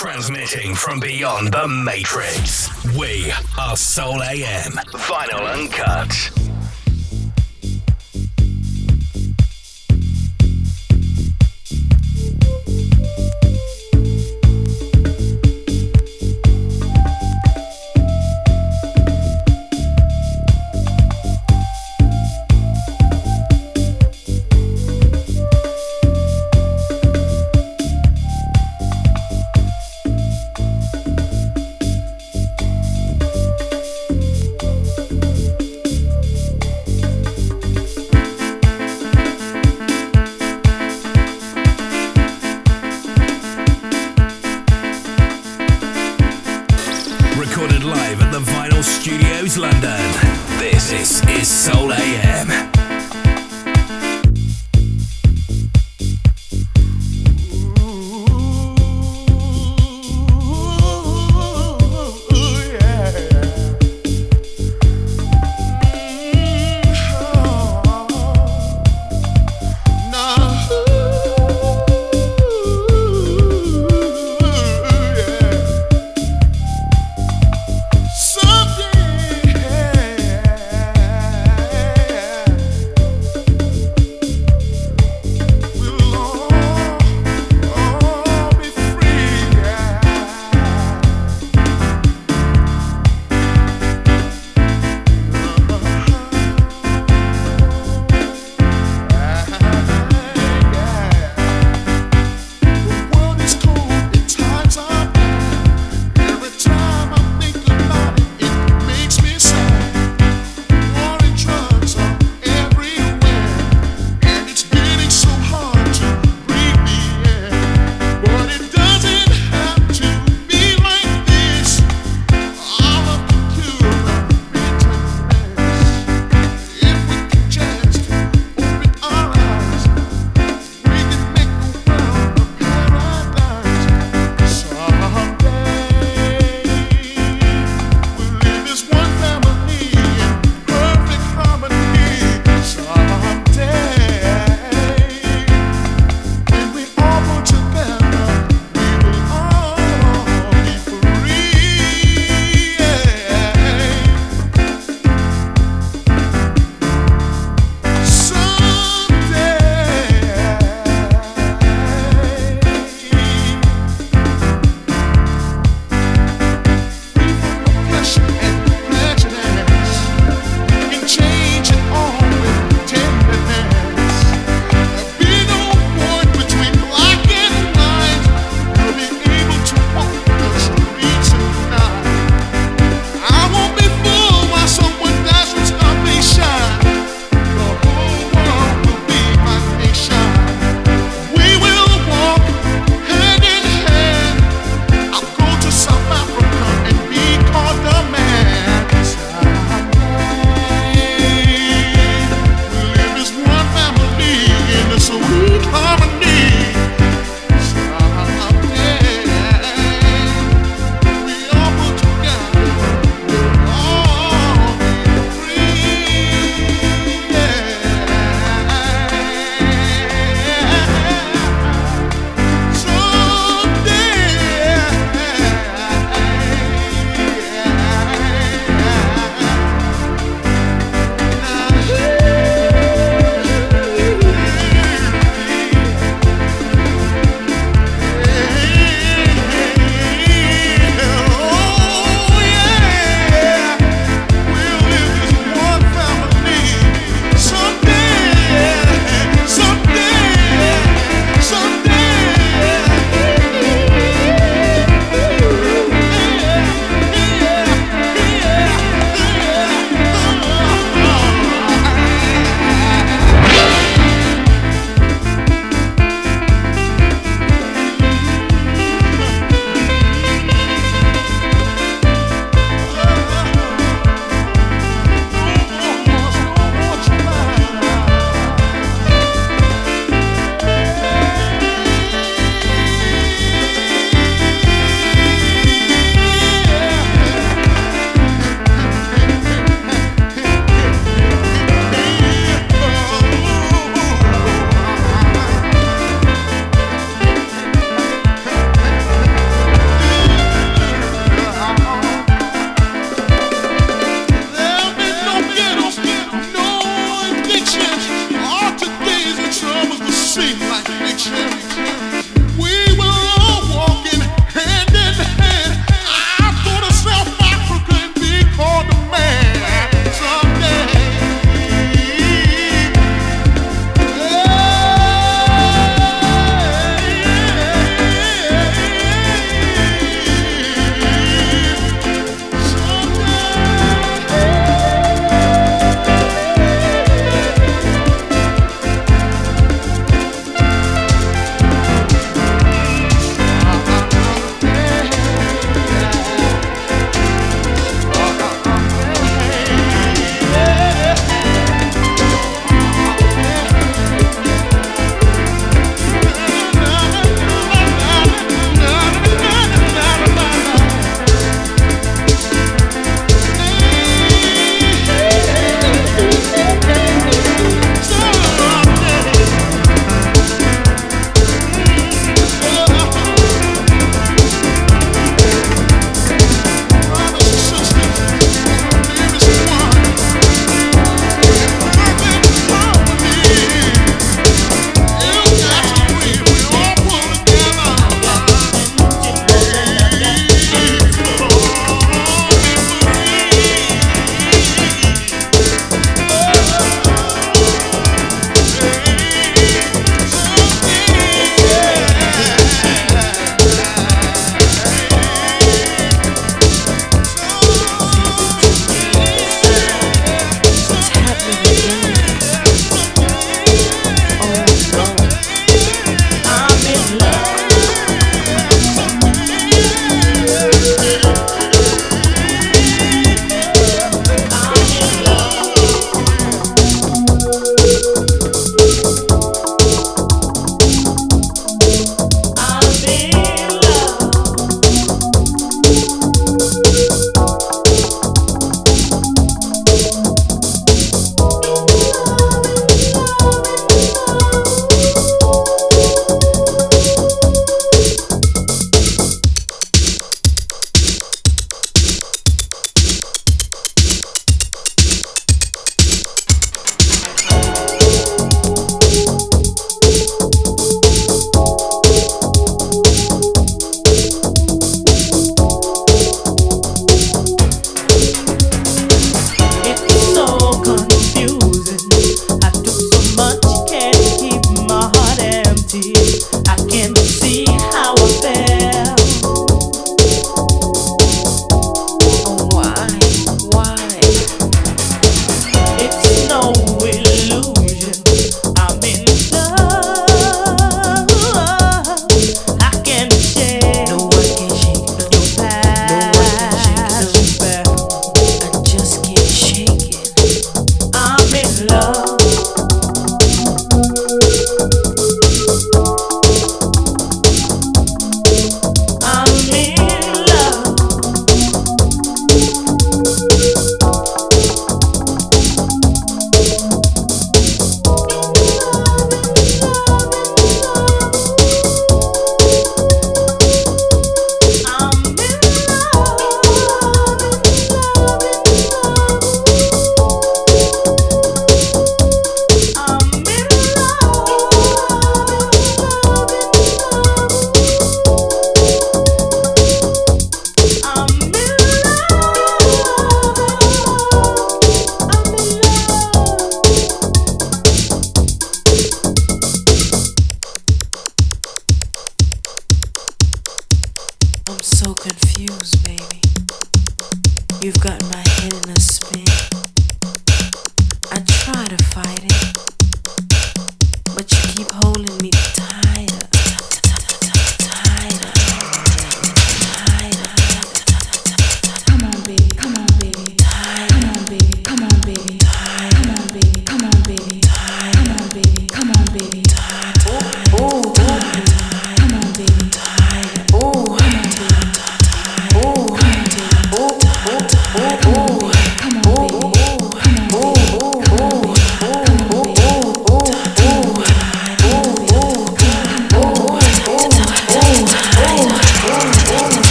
Transmitting from beyond the Matrix. We are Soul AM. Vinyl Uncut.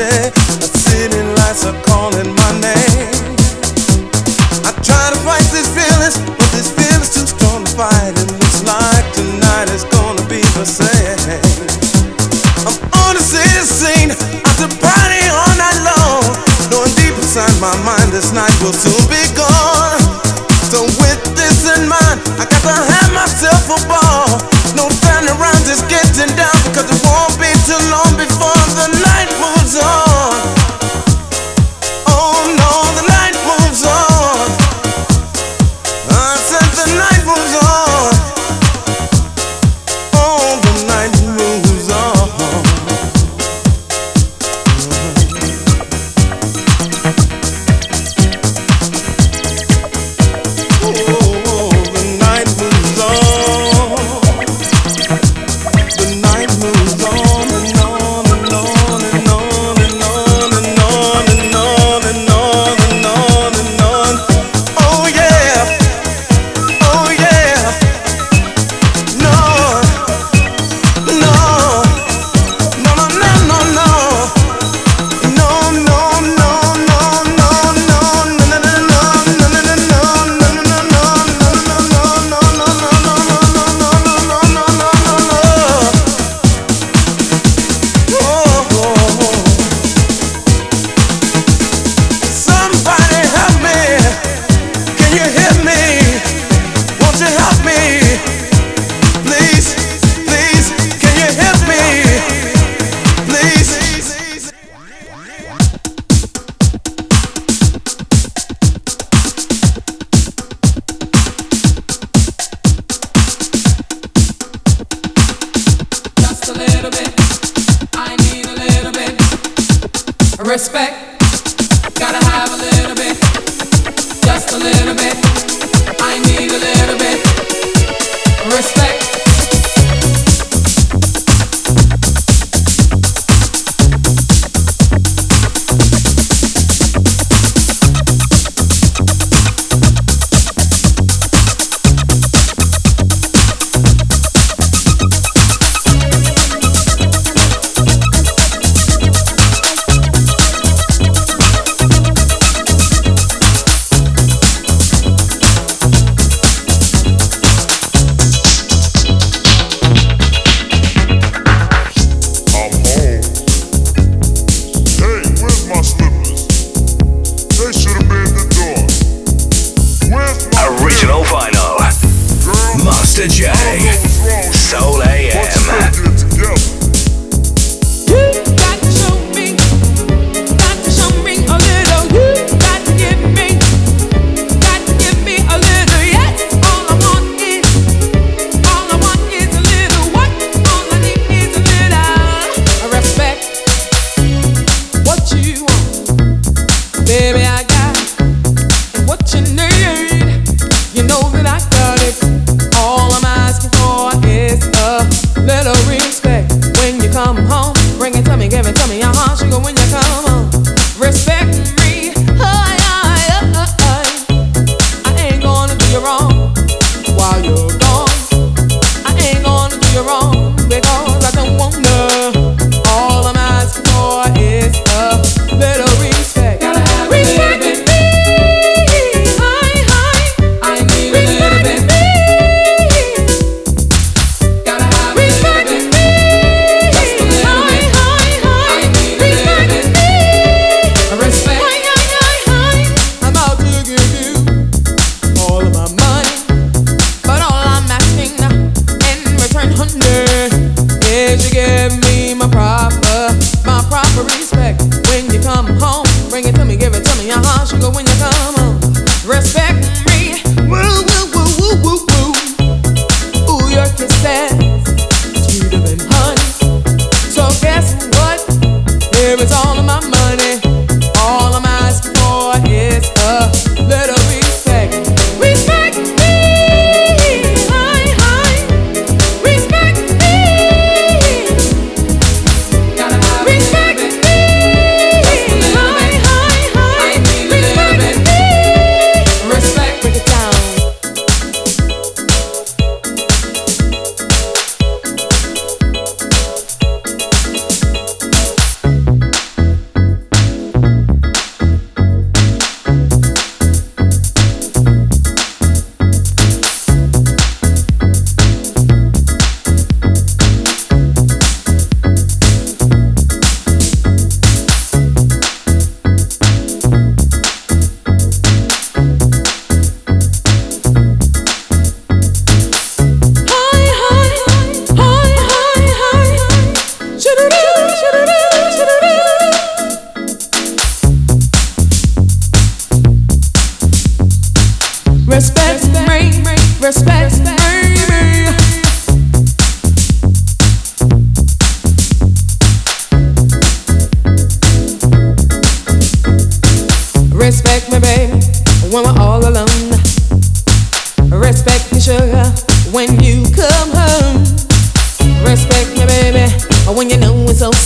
noche.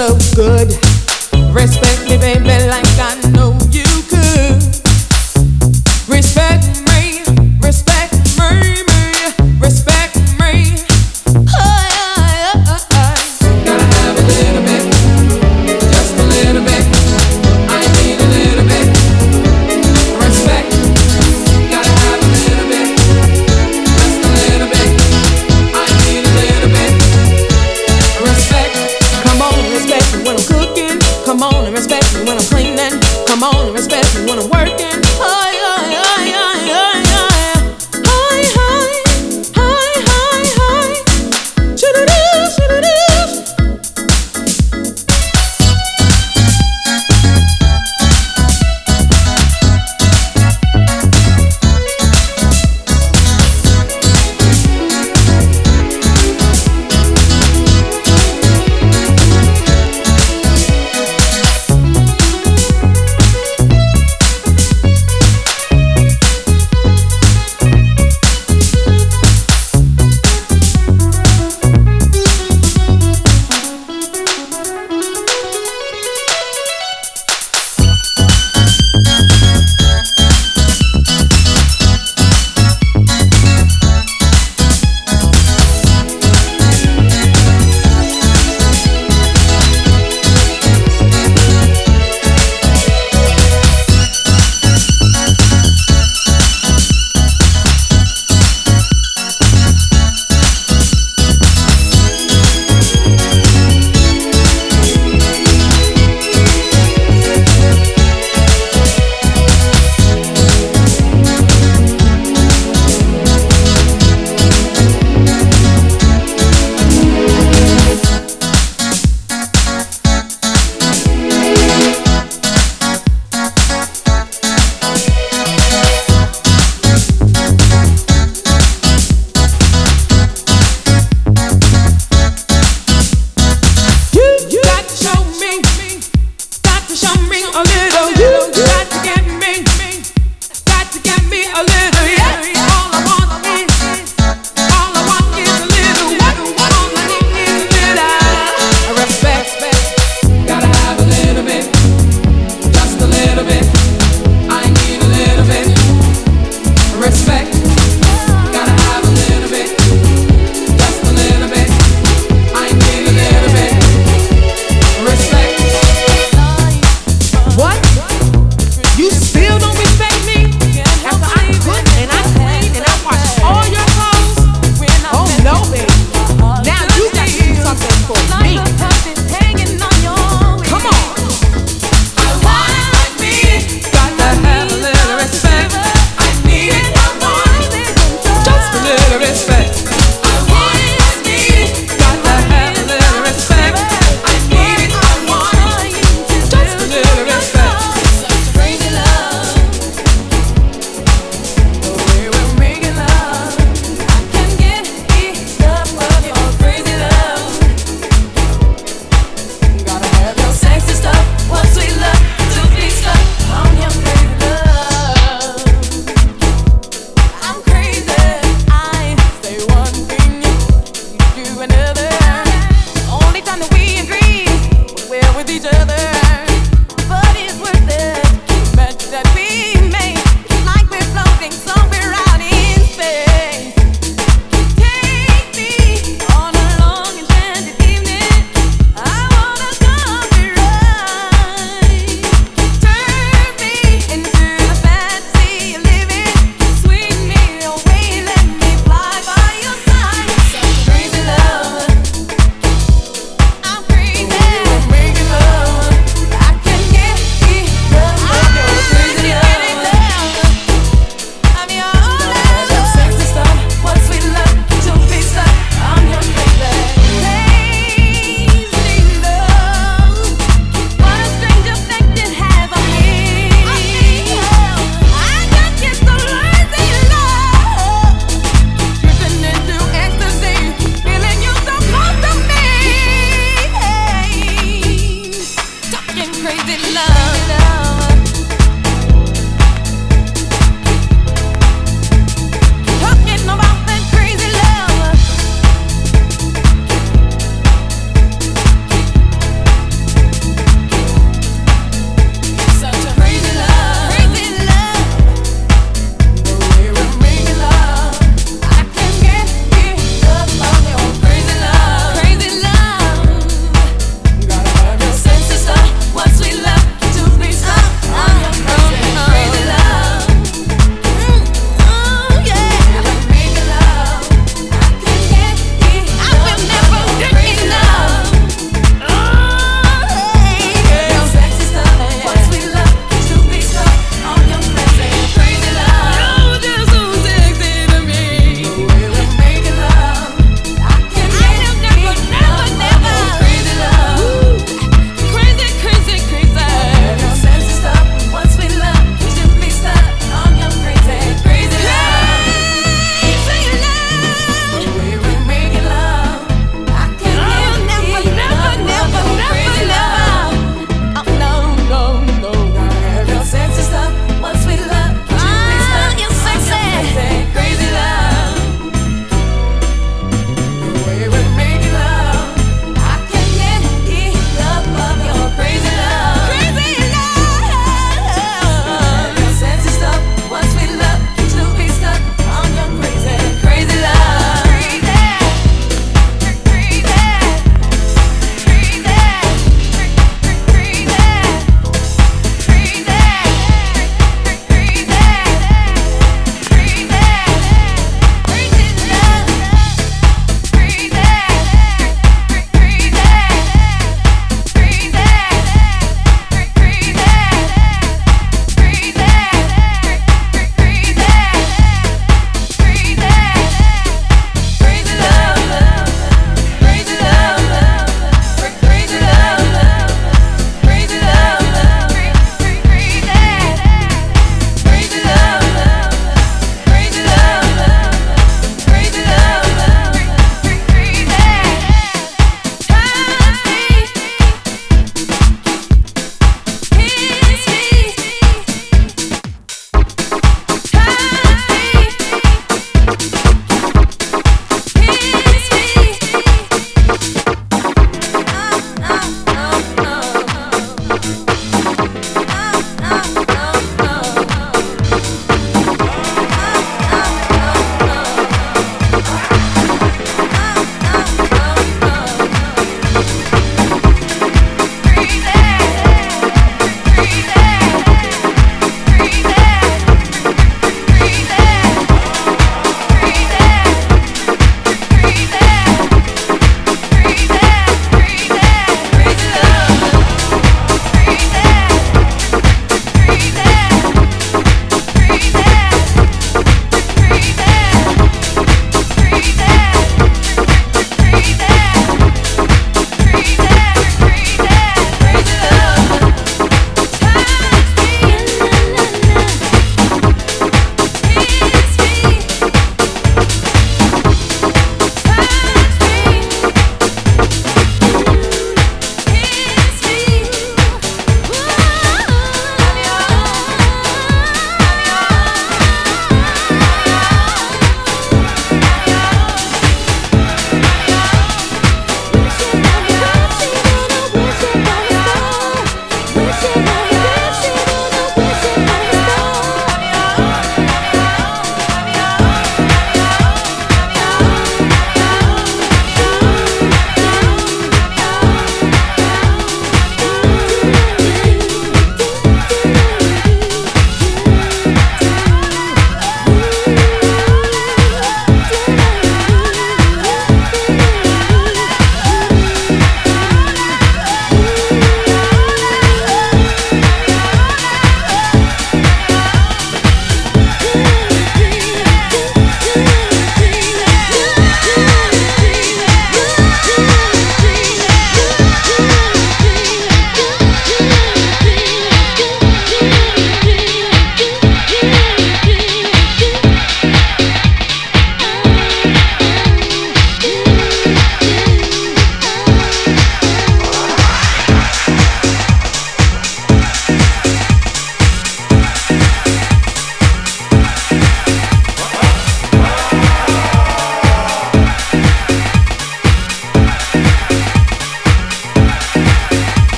so good. Respect me, baby.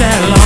sell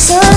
そう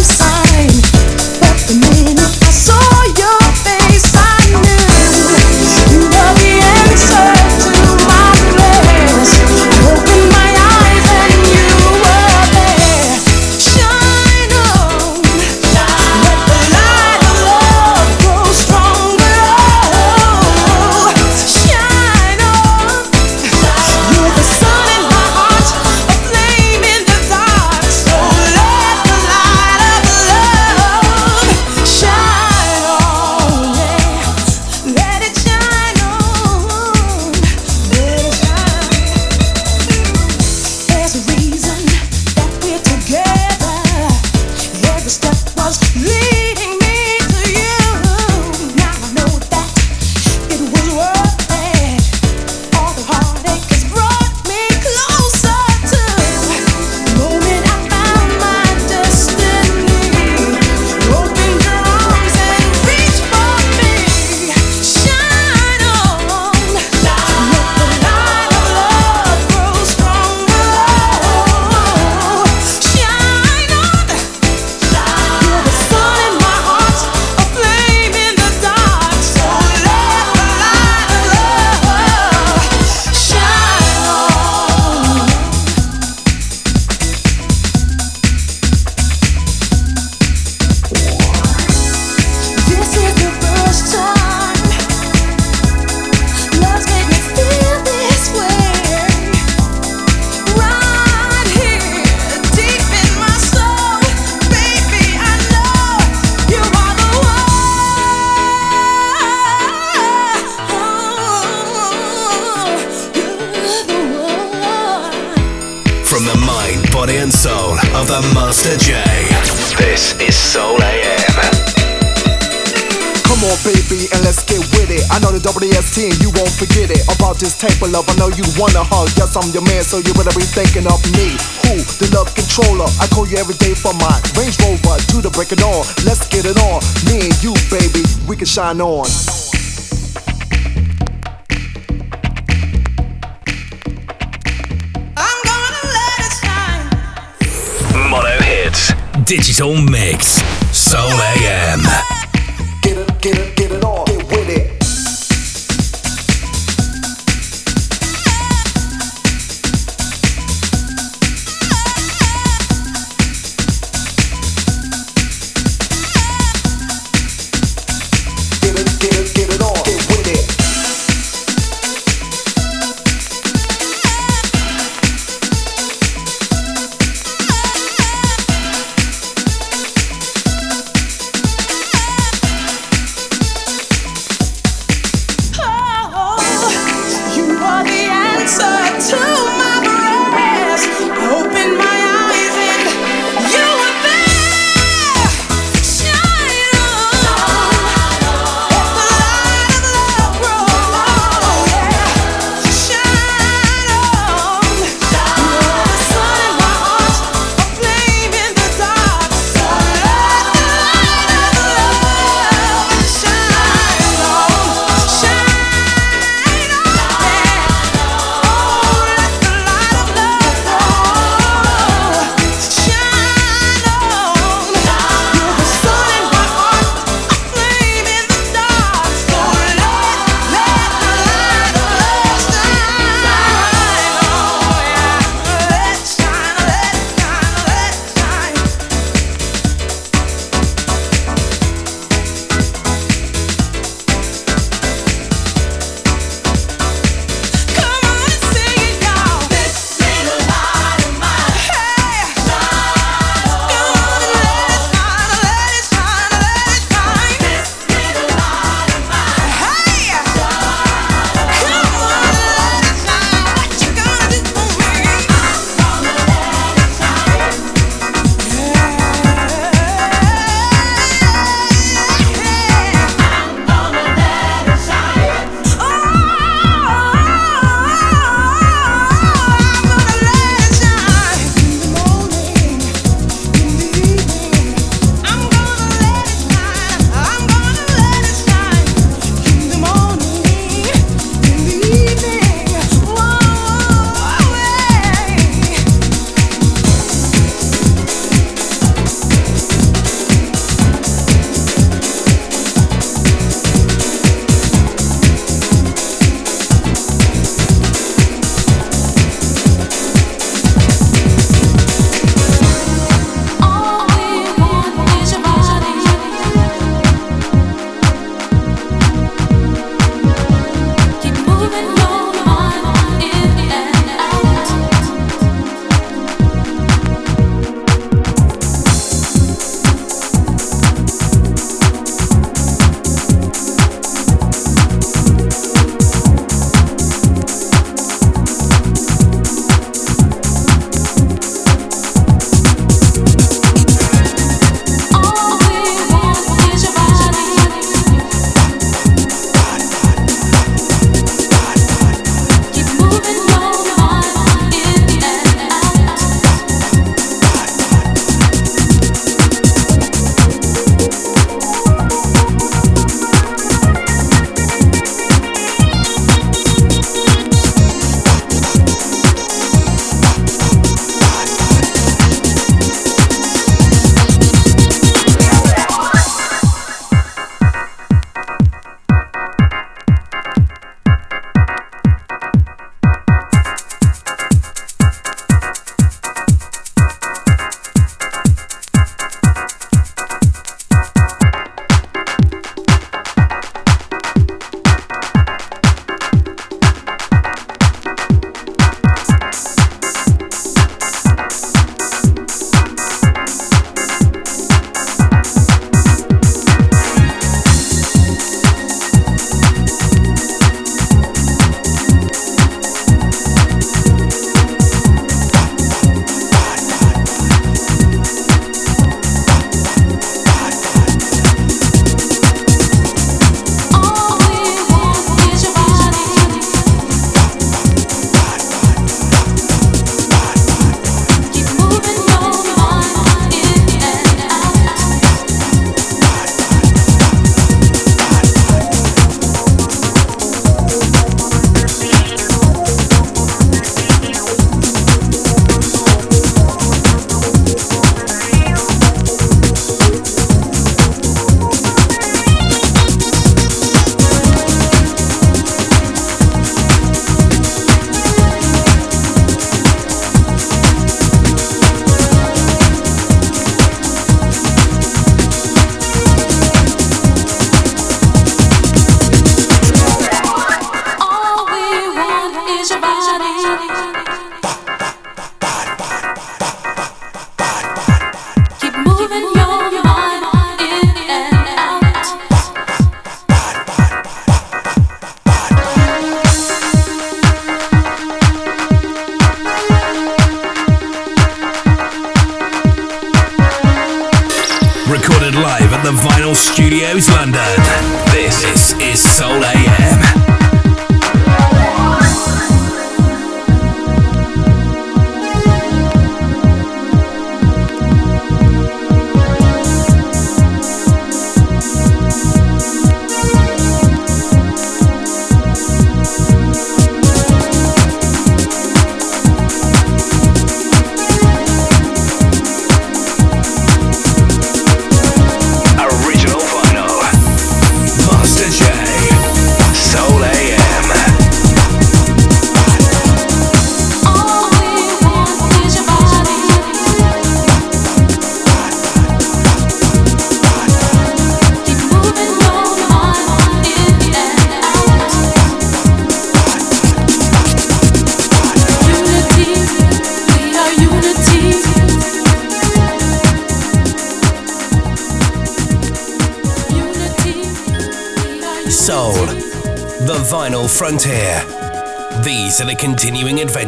soul of the Master J. This is Soul AM. Come on, baby, and let's get with it. I know the WST and you won't forget it. About this type of love, I know you wanna hug. Yes, I'm your man, so you better be thinking of me. Who? The love controller. I call you every day for my Range Rover. Do the breaking on. Let's get it on. Me and you, baby, we can shine on. Digital mix. Soul AM. Get it, get it, get it